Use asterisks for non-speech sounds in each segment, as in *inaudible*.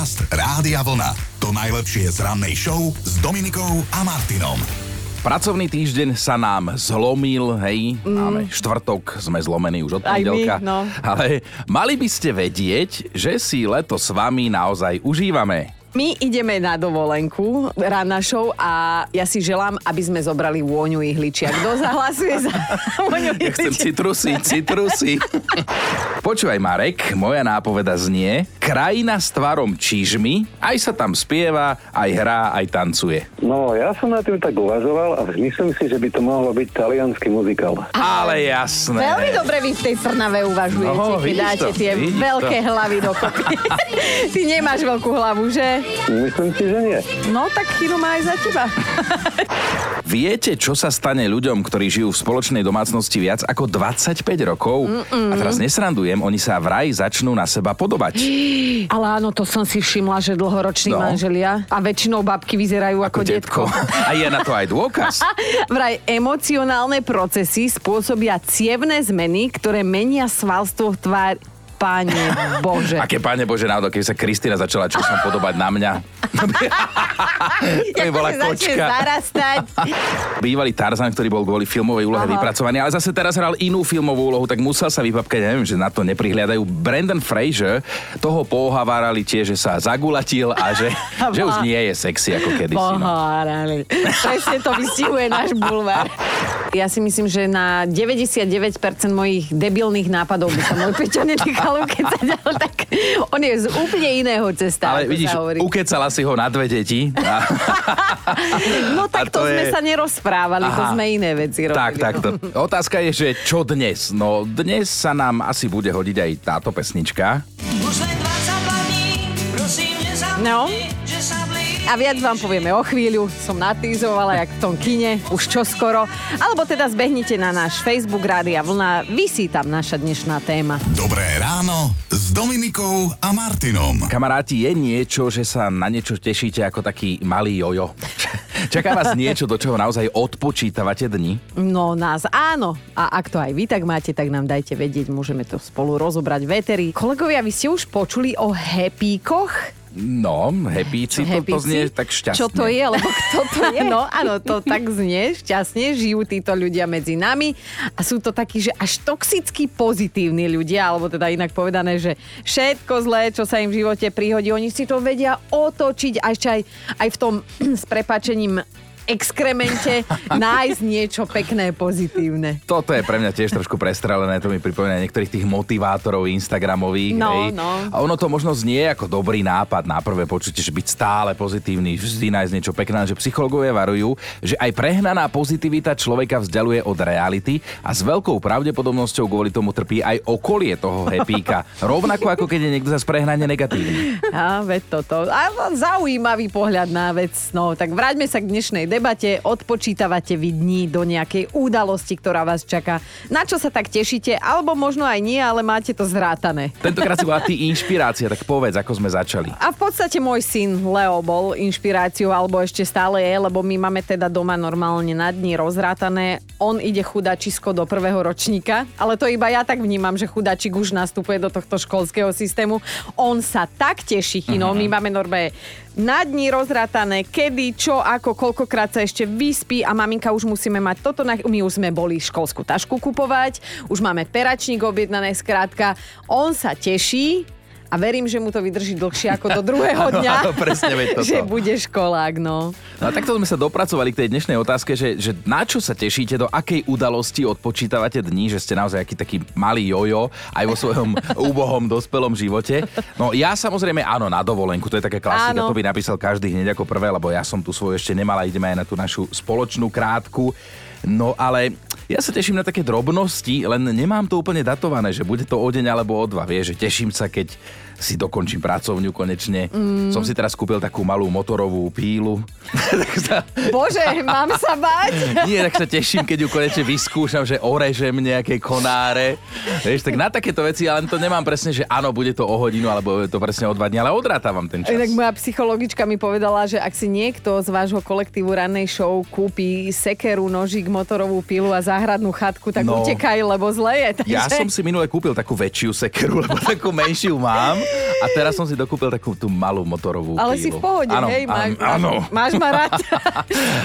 Podcast Rádia Vlna. To najlepšie z rannej show s Dominikou a Martinom. Pracovný týždeň sa nám zlomil, hej, mm. máme štvrtok, sme zlomení už od pondelka, no. ale mali by ste vedieť, že si leto s vami naozaj užívame. My ideme na dovolenku, rána show a ja si želám, aby sme zobrali vôňu ihličia. Kto zahlasuje za *laughs* vôňu Ja chcem ihličia? citrusy, citrusy. Počúvaj Marek, moja nápoveda znie Krajina s tvarom čižmy, aj sa tam spieva, aj hrá, aj tancuje. No, ja som na tým tak uvažoval a myslím si, že by to mohlo byť talianský muzikál. Ale jasné. Veľmi dobre vy v tej Trnave uvažujete, No, keď dáte to, tie veľké to. hlavy dokopy. *laughs* Ty nemáš veľkú hlavu, že? Myslím si, že nie. No tak chynu má aj za teba. Viete, čo sa stane ľuďom, ktorí žijú v spoločnej domácnosti viac ako 25 rokov? A teraz nesrandujem, oni sa vraj začnú na seba podobať. *gasps* Ale áno, to som si všimla, že dlhoroční No. manželia a väčšinou babky vyzerajú ako, detko. *laughs* A je na to aj dôkaz. *laughs* Vraj emocionálne procesy spôsobia cievne zmeny, ktoré menia svalstvo tvár. Pane Bože. Aké páne Bože, náhodou, keby sa Kristina začala časom podobať na mňa. *laughs* to by bola kočka. zarastať. Bývalý Tarzan, ktorý bol kvôli filmovej úlohe Aha. vypracovaný, ale zase teraz hral inú filmovú úlohu, tak musel sa vypapkať, neviem, že na to neprihliadajú. Brandon Fraser, toho pohovárali tiež, že sa zagulatil a že, *laughs* že už nie je sexy ako kedysi. No. Pohárali. Presne to vystihuje náš bulvár. *laughs* Ja si myslím, že na 99% mojich debilných nápadov by sa môj Peťo nenechal ukecať, ale tak on je z úplne iného cesta. Ale vidíš, sa ukecala si ho na dve deti. A... *laughs* No tak a to to, sme je- sa nerozprávali, to Aha. sme iné veci robili. Tak, tak. To. *laughs* Otázka je, že čo dnes? No dnes sa nám asi bude hodiť aj táto pesnička. Už len 22 dní, prosím, nezabudni, No. A viac vám povieme o chvíľu, som natýzovala, jak v tom kine, už čoskoro. Alebo teda zbehnite na náš Facebook Rádia Vlna, vysí tam naša dnešná téma. Dobré ráno s Dominikou a Martinom. Kamaráti, je niečo, že sa na niečo tešíte ako taký malý jojo? *laughs* Čaká vás niečo, do čoho naozaj odpočítavate dni? No nás áno. A ak to aj vy tak máte, tak nám dajte vedieť, môžeme to spolu rozobrať veteri. Kolegovia, vy ste už počuli o hepíkoch? No, hepíci, to, to znie tak šťastne. Čo to je, lebo kto to je? *laughs* No áno, to tak znie šťastne, žijú títo ľudia medzi nami a sú to takí, že až toxicky pozitívni ľudia, alebo teda inak povedané, že všetko zlé, čo sa im v živote prihodí, oni si to vedia otočiť a ešte aj, aj v tom *clears throat* s prepačením exkremente nájsť niečo pekné, pozitívne. Toto je pre mňa tiež trošku prestrelené, to mi pripomína niektorých tých motivátorov Instagramových. No, hej. no. A ono to možno znie ako dobrý nápad na prvé počutie, že byť stále pozitívny, vždy nájsť niečo pekné, že psychológovia varujú, že aj prehnaná pozitivita človeka vzdialuje od reality a s veľkou pravdepodobnosťou kvôli tomu trpí aj okolie toho hepíka. *laughs* Rovnako ako keď je niekto zase prehnane negatívny. A veď toto. A zaujímavý pohľad na vec. No, tak vráťme sa k dnešnej debate. Odpočítavate vy dní do nejakej udalosti, ktorá vás čaká. Na čo sa tak tešíte? Alebo možno aj nie, ale máte to zrátané. Tentokrát si bola ty inšpirácia, tak povedz, ako sme začali. A v podstate môj syn Leo bol inšpiráciou, alebo ešte stále je, lebo my máme teda doma normálne na dni rozrátané. On ide chudačisko do prvého ročníka, ale to iba ja tak vnímam, že chudačik už nastupuje do tohto školského systému. On sa tak teší, Chino. My máme normálne na dni rozrátané, kedy, čo, ako, koľkokrát sa ešte vyspí a maminka už musíme mať toto. Na... My už sme boli školskú tašku kupovať, už máme peračník objednané, skrátka. On sa teší, a verím, že mu to vydrží dlhšie ako do druhého *laughs* dňa. Áno, presne, veď toto. že bude školák, no. No a takto sme sa dopracovali k tej dnešnej otázke, že, že na čo sa tešíte, do akej udalosti odpočítavate dní, že ste naozaj aký taký malý jojo aj vo svojom *laughs* úbohom dospelom živote. No ja samozrejme áno, na dovolenku, to je taká klasika, Áno. to by napísal každý hneď ako prvé, lebo ja som tu svoju ešte nemala, ideme aj na tú našu spoločnú krátku. No ale ja sa teším na také drobnosti, len nemám to úplne datované, že bude to o deň alebo o dva. Vieš, že teším sa, keď si dokončím pracovňu konečne. Mm. Som si teraz kúpil takú malú motorovú pílu. tak *laughs* sa, Bože, mám sa bať? *laughs* nie, tak sa teším, keď ju konečne vyskúšam, že orežem nejaké konáre. Vieš, tak na takéto veci, ale to nemám presne, že áno, bude to o hodinu, alebo je to presne o dva dní, ale odrátavam ten čas. Inak moja psychologička mi povedala, že ak si niekto z vášho kolektívu rannej show kúpi sekeru, nožík, motorovú pilu a záhradnú chatku, tak No. utekaj, lebo zle je. Takže... Ja som si minule kúpil takú väčšiu sekeru, lebo takú menšiu mám. A teraz som si dokúpil takú tú malú motorovú Ale pílu. si v pohode, áno, hej? Máš, áno. máš, ma rád.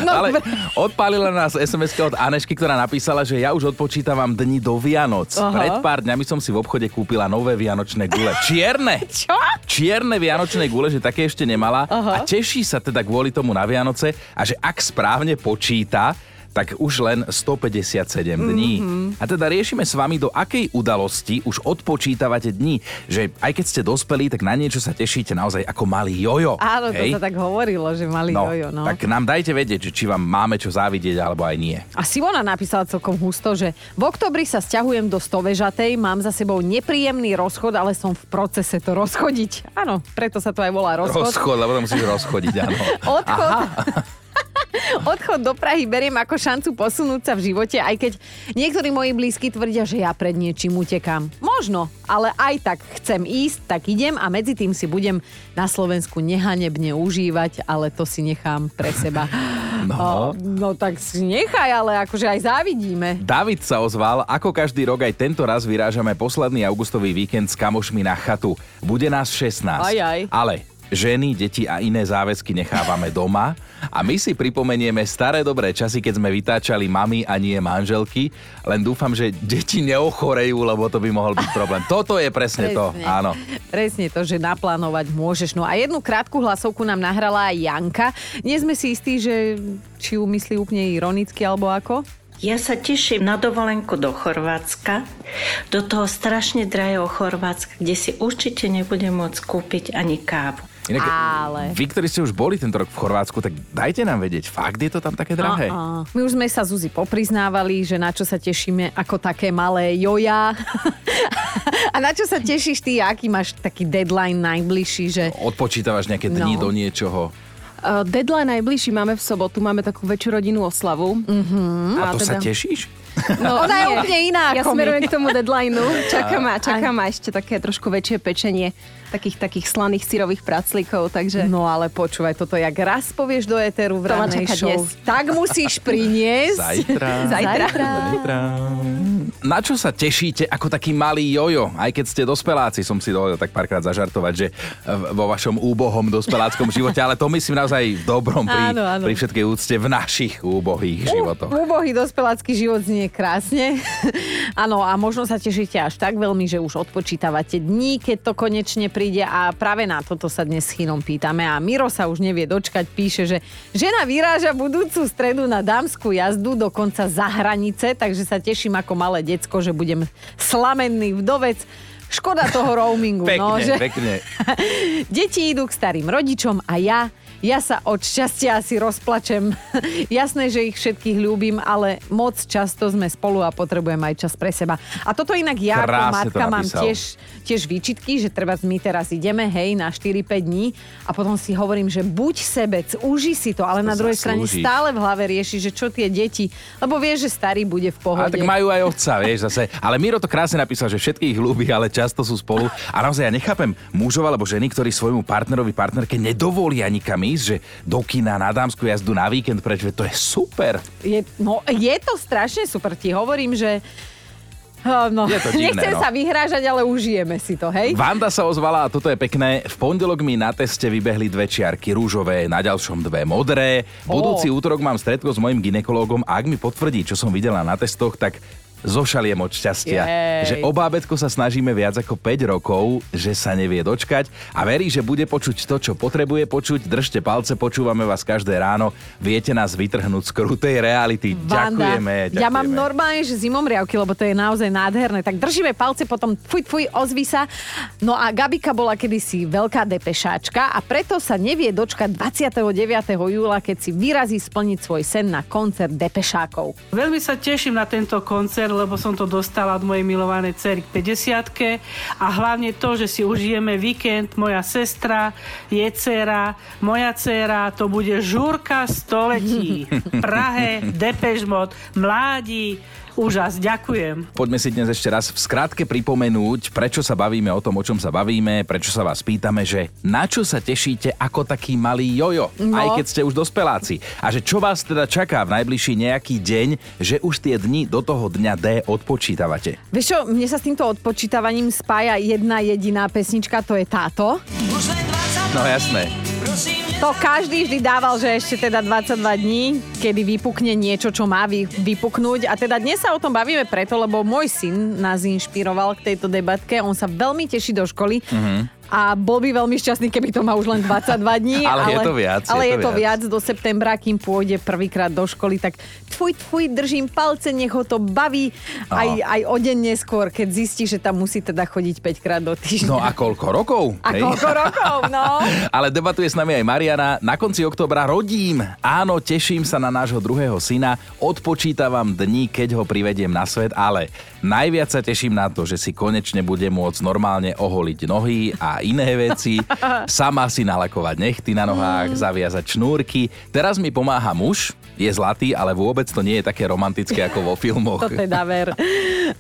no, *laughs* Ale odpálila nás sms od Anešky, ktorá napísala, že ja už odpočítavam dni do Vianoc. Aha. Pred pár dňami som si v obchode kúpila nové vianočné gule. Čierne! *laughs* Čo? Čierne vianočné gule, že také ešte nemala. Aha. A teší sa teda kvôli tomu na Vianoce a že ak správne počíta, tak už len 157 dní. Mhm. A teda riešime s vami, do akej udalosti už odpočítavate dní. Že aj keď ste dospelí, tak na niečo sa tešíte naozaj ako malý jojo. Áno, to Hej? sa tak hovorilo, že mali No, jojo, no. tak nám dajte vedieť, či vám máme čo závidieť, alebo aj nie. A Simona napísala celkom husto, že v oktobri sa sťahujem do Stovežatej, mám za sebou nepríjemný rozchod, ale som v procese to rozchodiť. Áno, preto sa to aj volá rozchod. Rozchod, lebo to musíš rozchodiť, áno. *laughs* Odchod. *laughs* *laughs* Odchod do Prahy beriem ako šancu posunúť sa v živote, aj keď niektorí moji blízky tvrdia, že ja pred niečím utekám. Možno, ale aj tak chcem ísť, tak idem a medzi tým si budem na Slovensku nehanebne užívať, ale to si nechám pre seba. *laughs* No. O, no tak si nechaj, ale akože aj závidíme. David sa ozval, ako každý rok aj tento raz vyrážame posledný augustový víkend s kamošmi na chatu. Bude nás 16. Aj, aj. Ale ženy, deti a iné záväzky nechávame doma a my si pripomenieme staré dobré časy, keď sme vytáčali mami a nie manželky. Len dúfam, že deti neochorejú, lebo to by mohol byť problém. *laughs* Toto je presne, to, áno. Presne to, že naplánovať môžeš. No a jednu krátku hlasovku nám nahrala aj Janka. Nie sme si istí, že či ju myslí úplne ironicky alebo ako. Ja sa teším na dovolenku do Chorvátska, do toho strašne drahého Chorvátska, kde si určite nebudem môcť kúpiť ani kávu. Inak, Ale- vy, ktorí ste už boli tento rok v Chorvátsku, tak dajte nám vedieť, fakt je to tam také drahé? A, my už sme sa Zuzi popriznávali, že na čo sa tešíme ako také malé joja. *laughs* a na čo sa tešíš ty, aký máš taký deadline najbližší, že Odpočítavaš nejaké dni No. do niečoho. Uh, deadline najbližší máme v sobotu, máme takú väčšiu rodinnú oslavu. Mm-hmm. A to sa tešíš? No, *laughs* Ona je úplne iná Ja smerujem k tomu deadlineu. *laughs* Čaká ma, čaká ma ešte také trošku väčšie pečenie takých takých slaných syrových praclíkov, takže... No ale počúvaj, toto jak raz povieš do éteru v čaká show, dnes. tak musíš priniesť. *laughs* Zajtra. Zajtra. Zajtra. Na čo sa tešíte ako taký malý jojo? Aj keď ste dospeláci, som si dovolil tak párkrát zažartovať, že v- vo vašom úbohom dospeláckom živote, ale to myslím naozaj v dobrom pri, Áno, áno. pri všetkej úcte v našich úbohých životoch. Úbohý dospelácky život znie krásne. *laughs* Áno, a možno sa tešíte až tak veľmi, že už odpočítavate dní, keď to konečne príde a práve na toto sa dnes s Chinom pýtame. A Miro sa už nevie dočkať, píše, že žena vyráža budúcu stredu na dámskú jazdu dokonca za hranice, takže sa teším ako malé decko, že budem slamenný vdovec. Škoda toho roamingu. Pekne, no, že... pekne. *laughs* Deti idú k starým rodičom a ja, ja sa od šťastia asi rozplačem. *laughs* Jasné, že ich všetkých ľúbim, ale moc často sme spolu a potrebujem aj čas pre seba. A toto inak ja ako Krásne to matka mám tiež, tiež výčitky, že treba my teraz ideme, hej, na 4-5 dní a potom si hovorím, že buď sebec, uži si to, ale To na druhej strane stále v hlave rieši, že čo tie deti, lebo vieš, že starý bude v pohode. Ale tak majú aj otca, vieš, zase. Ale Miro to krásne napísal, že všetkých ľúbi, ale často sú spolu. A naozaj ja nechápem mužov alebo ženy, ktorí svojmu partnerovi, partnerke nedovolia nikam ísť, že do kina, na dámsku jazdu, na víkend preč, veď to je super. Je, no, je to strašne super, ti hovorím, že Oh, No, Je to divné, nechcem no. sa vyhrážať, ale užijeme si to, hej? Vanda sa ozvala a toto je pekné. V pondelok mi na teste vybehli dve čiarky rúžové, na ďalšom dve modré. Budúci útorok mám stretko s mojim ginekologom a ak mi potvrdí, čo som videla na testoch, tak zošaliem od šťastia. Jej. Že o bábätko sa snažíme viac ako 5 rokov, že sa nevie dočkať a verí, že bude počuť to, čo potrebuje počuť. Držte palce, počúvame vás každé ráno. Viete nás vytrhnúť z krutej reality. Ďakujeme, ďakujeme. ja mám normálne, že zimom riavky, lebo to je naozaj nádherné. Tak držíme palce, potom fuj, fuj, ozví sa. No a Gabika bola kedysi veľká depešáčka a preto sa nevie dočkať 29. júla, keď si vyrazí splniť svoj sen na koncert depešákov. Veľmi sa teším na tento koncert, lebo som to dostala od mojej milovanej cery k 50 a hlavne to, že si užijeme víkend, moja sestra, jej dcera, moja dcera, to bude žúrka století. *laughs* Prahe, Depeche Mode, mládi, Úžas, ďakujem. Poďme si dnes ešte raz v skratke pripomenúť, prečo sa bavíme o tom, o čom sa bavíme, prečo sa vás pýtame, že na čo sa tešíte ako taký malý jojo, No. aj keď ste už dospeláci. A že čo vás teda čaká v najbližší nejaký deň, že už tie dni do toho dňa D odpočítavate. Vieš čo, mne sa s týmto odpočítavaním spája jedna jediná pesnička, to je táto. Už len 22 No jasné. To každý vždy dával, že ešte teda 22 dní, kedy vypukne niečo, čo má vy, vypuknúť. A teda dnes sa o tom bavíme preto, lebo môj syn nás inšpiroval k tejto debatke. On sa veľmi teší do školy. A bol by veľmi šťastný, keby to má už len 22 *laughs* dní. Ale je to viac, Ale je je to viac. viac do septembra, kým pôjde prvýkrát do školy. Tak tvoj, tvoj, držím palce, nech ho to baví. Aj, aj o deň neskôr, keď zistí, že tam musí teda chodiť 5 krát do týždňa. No a koľko rokov? a hej? koľko rokov, no? *laughs* Ale debatuje s nami aj Mariana. Na konci oktobra rodím. Áno, teším sa na nášho druhého syna. Odpočítavam dní, keď ho privediem na svet, ale najviac sa teším na to, že si konečne bude môcť normálne oholiť nohy a iné veci. *laughs* Sama si nalakovať nechty na nohách, zaviazať šnúrky. Teraz mi pomáha muž, je zlatý, ale vôbec to nie je také romantické ako vo filmoch. *laughs* To teda ver.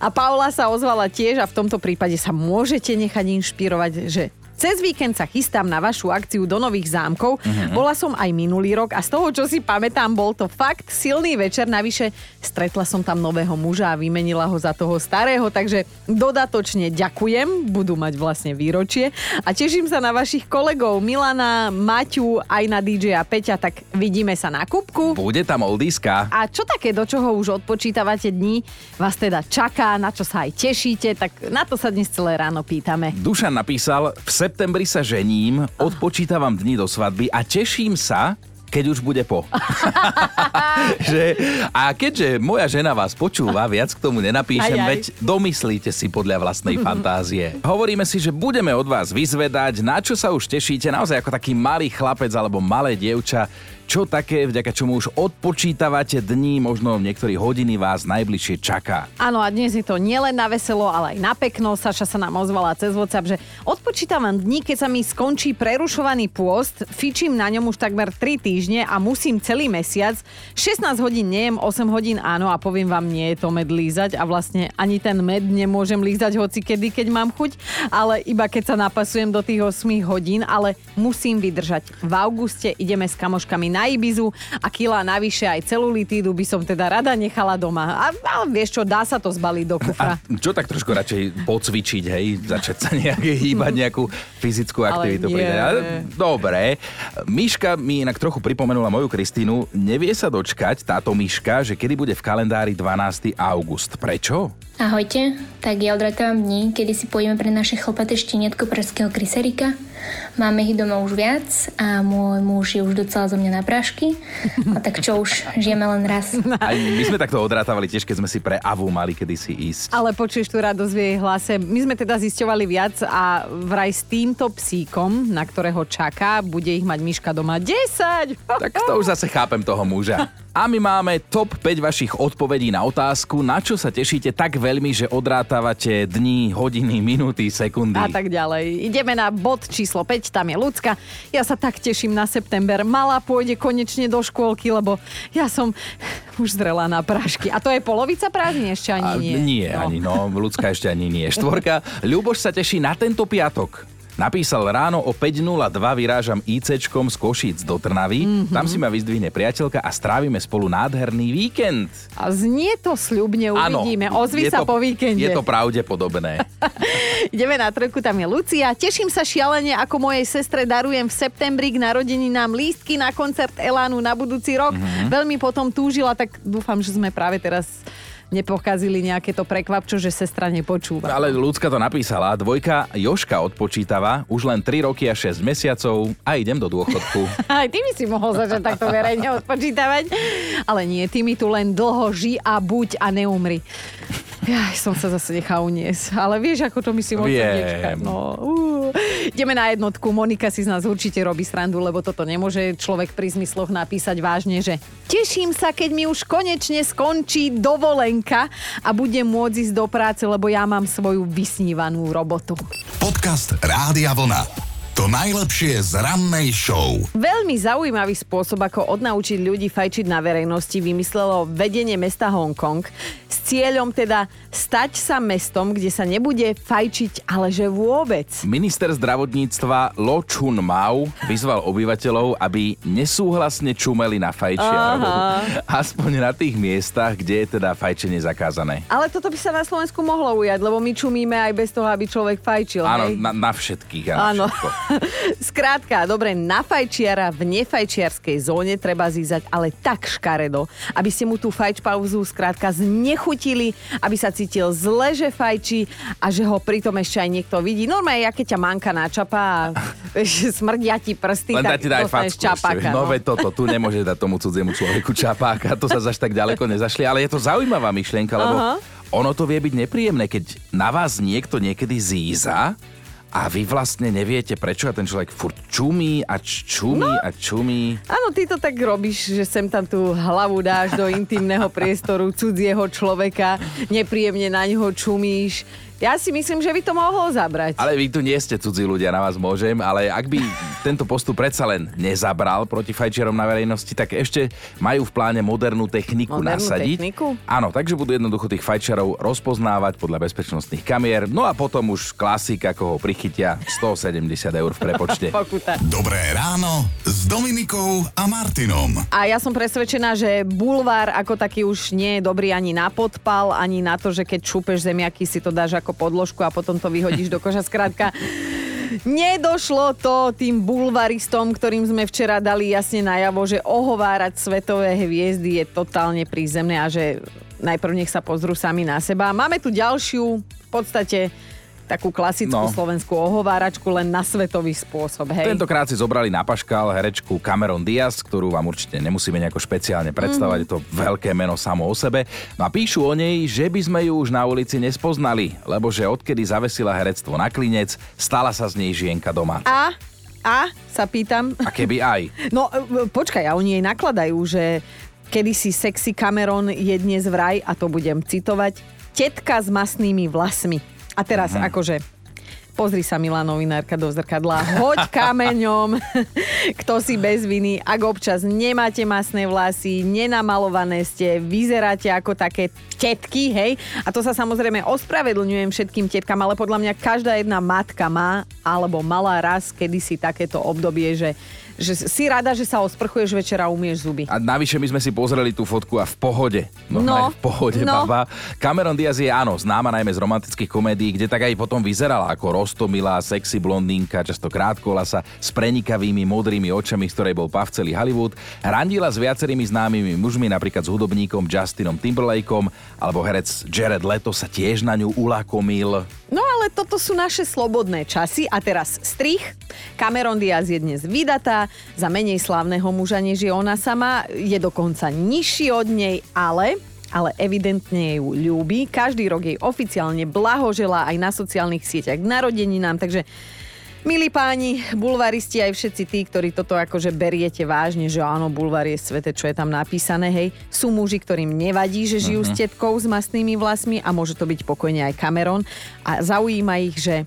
A Paula sa ozvala tiež a v tomto prípade sa môžete nechať inšpirovať, že cez víkend sa chystám na vašu akciu do Nových zámkov. Bola som aj minulý rok a z toho, čo si pamätám, bol to fakt silný večer. Navyše stretla som tam nového muža a vymenila ho za toho starého, takže dodatočne ďakujem. Budú mať vlastne výročie. A teším sa na vašich kolegov Milana, Maťu, aj na DJ Peťa, tak vidíme sa na kubku. Bude tam oldiska. A čo také, do čoho už odpočítavate dní, vás teda čaká, na čo sa aj tešíte, tak na to sa dnes celé ráno pýtame. Dušan napísal, v septembri sa žením, odpočítavam dni do svadby a teším sa, keď už bude po. *laughs* *laughs* že, a keďže moja žena vás počúva, viac k tomu nenapíšem, Aj, aj. veď domyslíte si podľa vlastnej fantázie. Hovoríme si, že budeme od vás vyzvedať, na čo sa už tešíte, naozaj ako taký malý chlapec alebo malé dievča, čo také, vďaka čomu už odpočítavate dní, možno niektorí hodiny vás najbližšie čaká. Áno, a dnes je to nielen na veselo, ale aj na pekno. Saša sa nám ozvala cez WhatsApp, že odpočítavam dní, keď sa mi skončí prerušovaný pôst, fičím na ňom už takmer 3 týždne a musím celý mesiac. 16 hodín nejem, 8 hodín áno a poviem vám, nie je to med lízať a vlastne ani ten med nemôžem lízať hoci kedy, keď mám chuť, ale iba keď sa napasujem do tých 8 hodín, ale musím vydržať. V auguste ideme s kamoškami na Ibizu a kila navyše aj celulitídu by som teda rada nechala doma. A, ale vieš čo, dá sa to zbaliť do kufra. A čo tak trošku radšej pocvičiť, hej? Začať sa nejaké *laughs* hýbať, nejakú fyzickú Ale aktivitu. nie. Ale Dobre. Miška mi inak trochu pripomenula moju Kristínu. Nevie sa dočkať táto Miška, že kedy bude v kalendári 12. august. Prečo? Ahojte, tak ja odratávam dní, kedy si pôjdeme pre naše chlpaté šteniatko pražského kryserika. Máme ich doma už viac a môj muž je už docela zo mňa na prášky. A tak čo už, žijeme len raz. *laughs* Aj my sme takto odrátavali tiež, keď sme si pre Avu mali kedysi ísť. Ale počuješ tú radosť v jej hlase. My sme teda zisťovali viac a vraj s týmto psíkom, na ktorého čaká, bude ich mať Miška doma 10. Tak to už zase chápem toho muža. *laughs* A my máme top 5 vašich odpovedí na otázku, na čo sa tešíte tak veľmi, že odrátavate dní, hodiny, minúty, sekundy. A tak ďalej. Ideme na bod číslo 5, tam je ľudská. Ja sa tak teším na september. Malá pôjde konečne do škôlky, lebo ja som už zrela na prášky. A to je polovica prázdnin ešte ani A nie. nie, No. ani no, ľudská ešte ani nie. Štvorka, Ľuboš sa teší na tento piatok. Napísal ráno o 5.02 vyrážam ICčkom z Košíc do Trnavy. Mhm. Mm-hmm. Tam si ma vyzdvihne priateľka a strávime spolu nádherný víkend. A znie to sľubne, uvidíme. Ozvi je sa to, po víkende. Je to pravdepodobné. *laughs* Ideme na trojku, tam je Lucia. Teším sa šialene, ako mojej sestre darujem v septembri k narodeninám lístky na koncert Elánu na budúci rok. Mm-hmm. Veľmi potom túžila, tak dúfam, že sme práve teraz nepokazili nejaké to prekvapčo, že sestra nepočúva. Ale ľudská to napísala. Dvojka Joška odpočítava už len 3 roky a 6 mesiacov a idem do dôchodku. *laughs* Aj ty by si mohol začať *laughs* takto verejne odpočítavať. Ale nie, ty mi tu len dlho ži a buď a neumri. Ja som sa zase nechal uniesť. Ale vieš, ako to myslím od srdiečka. No, uh. Ideme na jednotku. Monika si z nás určite robí srandu, lebo toto nemôže človek pri zmysloch napísať vážne, že teším sa, keď mi už konečne skončí dovolenka a budem môcť ísť do práce, lebo ja mám svoju vysnívanú robotu. Podcast Rádia Vlna. To najlepšie z rannej show. Veľmi zaujímavý spôsob, ako odnaučiť ľudí fajčiť na verejnosti, vymyslelo vedenie mesta Hongkong s cieľom teda stať sa mestom, kde sa nebude fajčiť, ale že vôbec. Minister zdravotníctva Lo Chun Mau vyzval obyvateľov, aby nesúhlasne čumeli na fajčiarov. Aspoň na tých miestach, kde je teda fajčenie zakázané. Ale toto by sa na Slovensku mohlo ujať, lebo my čumíme aj bez toho, aby človek fajčil. Áno, hej? na, na všetkých Áno. všetko. *laughs* *laughs* Skrátka, dobre, na fajčiara v nefajčiarskej zóne treba zízať, ale tak škaredo, aby ste mu tú fajč pauzu skrátka znechutili, aby sa cítil zle, že fajčí a že ho pritom ešte aj niekto vidí. Normálne, ja keď ťa manka načapa a *laughs* smrdia ti prsty, Len tak ti daj facku čapáka. No veď toto, tu nemôže dať tomu cudziemu človeku čapáka, to sa zaš tak ďaleko nezašli, ale je to zaujímavá myšlienka, lebo Aha. ono to vie byť nepríjemné, keď na vás niekto niekedy zíza a vy vlastne neviete prečo a ten človek furt čumí a čumí No. a čumí. Áno, ty to tak robíš, že sem tam tú hlavu dáš do intimného priestoru cudzieho človeka, nepríjemne na ňo čumíš. Ja si myslím, že by to mohlo zabrať. Ale vy tu nie ste cudzí ľudia, na vás môžem, ale ak by tento postup predsa len nezabral proti fajčiarom na verejnosti, tak ešte majú v pláne modernú techniku Modernú nasadiť. techniku? Áno, takže budú jednoducho tých fajčiarov rozpoznávať podľa bezpečnostných kamier, no a potom už klasik, ako ho prichytia, 170 eur v prepočte. *laughs* Pokuta. Dobré ráno s Dominikou a Martinom. A ja som presvedčená, že bulvár ako taký už nie je dobrý ani na podpal, ani na to, že keď šúpeš zemiaky, si to dáš ako podložku a potom to vyhodíš do koša. Skrátka, nedošlo to tým bulvaristom, ktorým sme včera dali jasne najavo, že ohovárať svetové hviezdy je totálne prízemné a že najprv nech sa pozrú sami na seba. Máme tu ďalšiu, v podstate takú klasickú No. slovenskú ohováračku len na svetový spôsob. Hej. Tentokrát si zobrali na paškal herečku Cameron Diaz, ktorú vám určite nemusíme nejako špeciálne predstavovať, je to veľké meno samo o sebe. No a píšu o nej, že by sme ju už na ulici nespoznali, lebo že odkedy zavesila herectvo na klinec, stala sa z nej žienka doma. A, a, sa pýtam, A keby aj. *laughs* No e, počkaj, a oni jej nakladajú, že kedysi sexy Cameron je dnes vraj, a to budem citovať, tetka s masnými vlasmi. A teraz Mhm. akože Pozri sa, milá novinárka, do zrkadla. Hoď kameňom, *laughs* kto si bez viny. Ak občas nemáte masné vlasy, nenamalované ste, vyzeráte ako také tetky, hej? A to sa samozrejme ospravedlňujem všetkým tetkám, ale podľa mňa každá jedna matka má alebo mala raz kedysi takéto obdobie, že, že si rada, že sa osprchuješ večer a umieš zuby. A navyše my sme si pozreli tú fotku a v pohode. No, v pohode, no. baba. Cameron Diaz je áno, známa najmä z romantických komédií, kde tak aj potom vyzerala ako rostomilá, sexy blondínka, často krátkolasa, s prenikavými modrými očami, z ktorej bol pav celý Hollywood. Randila s viacerými známymi mužmi, napríklad s hudobníkom Justinom Timberlakeom, alebo herec Jared Leto sa tiež na ňu ulakomil. No ale toto sú naše slobodné časy a teraz strich. Cameron Diaz je dnes vydatá za menej slávneho muža, než je ona sama. Je dokonca nižší od nej, ale ale evidentne ju ľúbi. Každý rok jej oficiálne blahoželá aj na sociálnych sieťach k narodeninám, takže Milí páni, bulvaristi aj všetci tí, ktorí toto akože beriete vážne, že áno, bulvar je svete, čo je tam napísané, hej. Sú muži, ktorým nevadí, že žijú s tetkou s masnými vlasmi a môže to byť pokojne aj Cameron. A zaujíma ich, že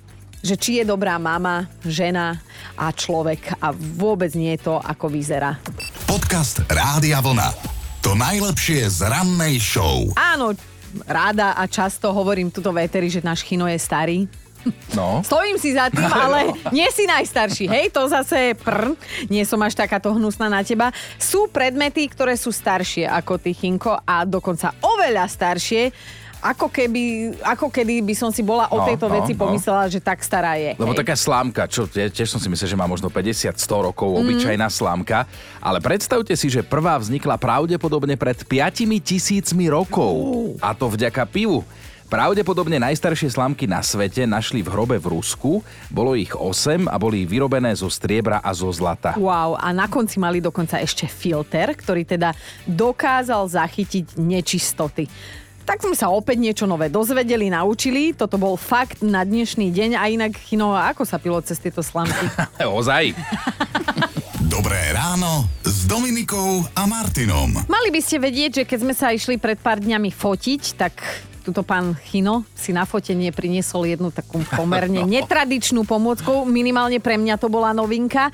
že či je dobrá mama, žena a človek a vôbec nie je to, ako vyzerá. Podcast Rádia Vlna. To najlepšie z rannej show. Áno, ráda a často hovorím tuto véteri, že náš Chino je starý. No. *laughs* Stojím si za tým, *laughs* ale nie si najstarší. Hej, to zase prr, nie som až takáto hnusná na teba. Sú predmety, ktoré sú staršie ako ty, Chinko, a dokonca oveľa staršie, ako, keby, ako kedy by som si bola o No, tejto no, veci no. pomyslela, že tak stará je. Lebo hej. taká slámka, čo tie- tiež som si myslel, že má možno 50-100 rokov, obyčajná slámka, ale predstavte si, že prvá vznikla pravdepodobne pred 5 tisícmi rokov. A to vďaka pivu. Pravdepodobne najstaršie slámky na svete našli v hrobe v Rusku, bolo ich 8 a boli vyrobené zo striebra a zo zlata. Wow, a na konci mali dokonca ešte filter, ktorý teda dokázal zachytiť nečistoty. Tak sme sa opäť niečo nové dozvedeli, naučili. Toto bol fakt na dnešný deň. A inak, Chino, ako sa pilo cez tieto slamky? *laughs* Ozaj. Dobré ráno s Dominikou a Martinom. Mali by ste vedieť, že keď sme sa išli pred pár dňami fotiť, tak tuto pán Chino si na fotenie priniesol jednu takú pomerne *laughs* netradičnú pomôcku. Minimálne pre mňa to bola novinka.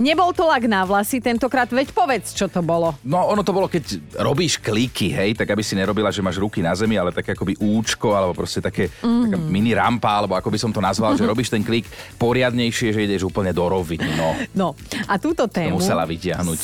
Nebol to lak na vlasy tentokrát, veď povedz, čo to bolo. No ono to bolo, keď robíš kliky, hej, tak aby si nerobila, že máš ruky na zemi, ale také akoby účko, alebo proste také mm. taká mini rampa, alebo ako by som to nazval, že *laughs* robíš ten klik poriadnejšie, že ideš úplne do roviny, no. No a túto To tému musela vytiahnuť.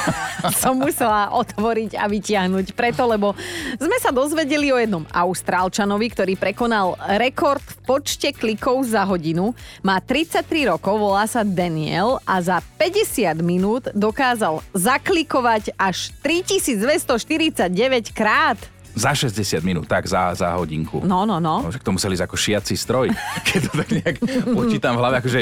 *laughs* som musela otvoriť a vytiahnuť preto, lebo sme sa dozvedeli o jednom Austrálčanovi, ktorý prekonal rekord v počte klikov za hodinu. Má 33 rokov, volá sa Daniel a za 50 minút dokázal zaklikovať až 3249 krát. Za 60 minút, tak za, za hodinku. No, no, no. No, však to museli ísť ako šiaci stroj. *laughs* Keď to tak nejak počítam v hlave, akože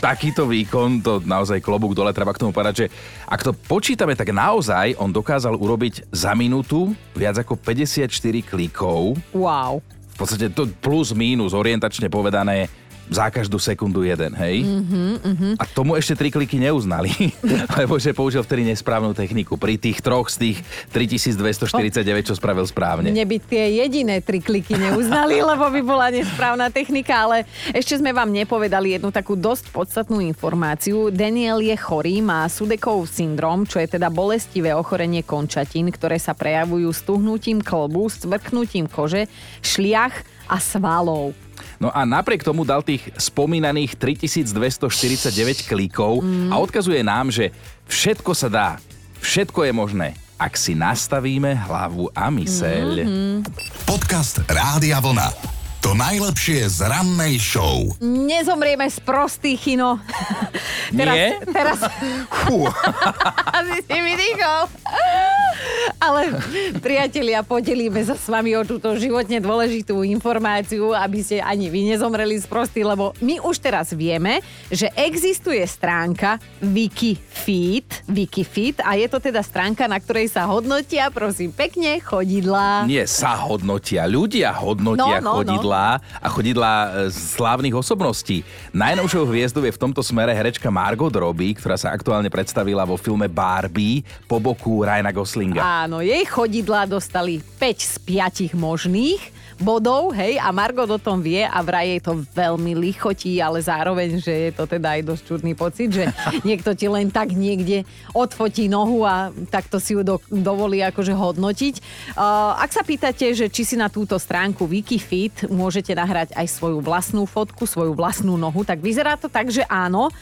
takýto výkon, to naozaj klobúk dole, treba k tomu povedať, že ak to počítame, tak naozaj on dokázal urobiť za minútu viac ako 54 klikov. Wow. V podstate to plus mínus, orientačne povedané, za každú sekundu jeden, hej? Mhm, A tomu ešte tri kliky neuznali, *laughs* lebo že použil vtedy nesprávnu techniku. Pri tých troch z tých 3249, čo spravil správne. Mne by tie jediné tri kliky neuznali, *laughs* lebo by bola nesprávna technika, ale ešte sme vám nepovedali jednu takú dosť podstatnú informáciu. Daniel je chorý, má Sudekov syndrom, čo je teda bolestivé ochorenie končatín, ktoré sa prejavujú stuhnutím klbu, stvrknutím kože, šliach a svalov. No a napriek tomu dal tých spomínaných 3249 klikov Mm. a odkazuje nám, že všetko sa dá, všetko je možné, ak si nastavíme hlavu a myseľ. Mhm. Podcast Rádia Vlna. To najlepšie z rannej show. Nezomrieme z prostých chino. teraz, Nie? teraz Fú. si mi dýchol. Ale priatelia, podelíme sa s vami o túto životne dôležitú informáciu, aby ste ani vy nezomreli z prostý, lebo my už teraz vieme, že existuje stránka Wikifeed, Wikifeed a je to teda stránka, na ktorej sa hodnotia, prosím, pekne chodidlá. Nie sa hodnotia, ľudia hodnotia No, no, no. chodidlá a chodidlá e, slávnych osobností. Najnovšou hviezdou je v tomto smere herečka Margot Robbie, ktorá sa aktuálne predstavila vo filme Barbie po boku Ryana Goslinga. Áno, jej chodidlá dostali 5 z 5 možných bodov, hej, a Margot o tom vie a vraj jej to veľmi lichotí, ale zároveň, že je to teda aj dosť čudný pocit, že *laughs* niekto ti len tak niekde odfotí nohu a takto si ju do, dovolí akože hodnotiť. Uh, ak sa pýtate, že či si na túto stránku Wikifeed môžete nahrať aj svoju vlastnú fotku, svoju vlastnú nohu, tak vyzerá to tak, že áno.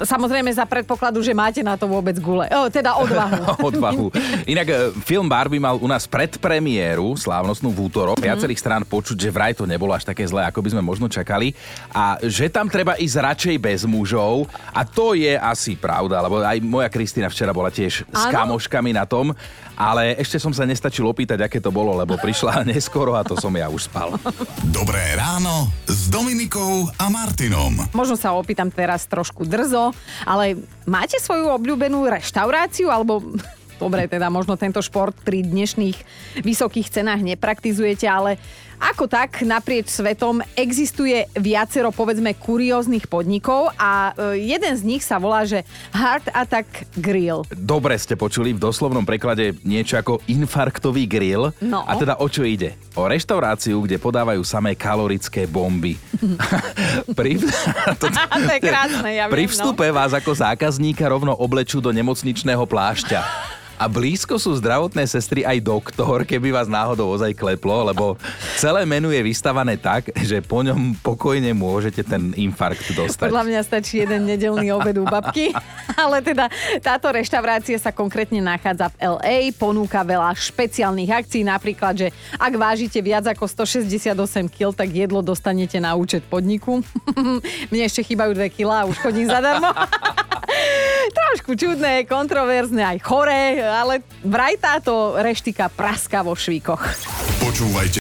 Samozrejme za predpokladu, že máte na to vôbec gule. O, teda odvahu. *laughs* odvahu. Inak e, film Barbie mal u nás predpremiéru, slávnostnú v útorok. Mhm. Viacerých strán počuť, že vraj to nebolo až také zlé, ako by sme možno čakali. A že tam treba ísť radšej bez mužov. A to je asi pravda, lebo aj moja Kristýna včera bola tiež s Áno. kamoškami na tom. Ale ešte som sa nestačil opýtať, aké to bolo, lebo prišla *laughs* neskoro a to som ja už spal. Dobré ráno s Dominikou a Martinom. Možno sa opýtam teraz trošku drzo, ale máte svoju obľúbenú reštauráciu alebo Dobre, teda možno tento šport pri dnešných vysokých cenách nepraktizujete, ale ako tak naprieč svetom existuje viacero, povedzme, kurióznych podnikov a e, jeden z nich sa volá, že Heart Attack Grill. Dobre ste počuli v doslovnom preklade niečo ako infarktový grill. No. A teda o čo ide? O reštauráciu, kde podávajú samé kalorické bomby. *laughs* pri, *laughs* to, *laughs* To je krásne, ja pri viem, no. vstupe vás ako zákazníka rovno oblečú do nemocničného plášťa. A blízko sú zdravotné sestry aj doktor, keby vás náhodou ozaj kleplo, lebo celé menu je vystavané tak, že po ňom pokojne môžete ten infarkt dostať. Podľa mňa stačí jeden nedelný obed u babky. *laughs* Ale teda táto reštaurácia sa konkrétne nachádza v LA, ponúka veľa špeciálnych akcií, napríklad, že ak vážite viac ako 168 kg, tak jedlo dostanete na účet podniku. *laughs* Mne ešte chýbajú 2 kg a už chodím zadarmo. *laughs* Trošku čudné, kontroverzné, aj choré, ale vraj táto reštika praska vo švíkoch. Počúvajte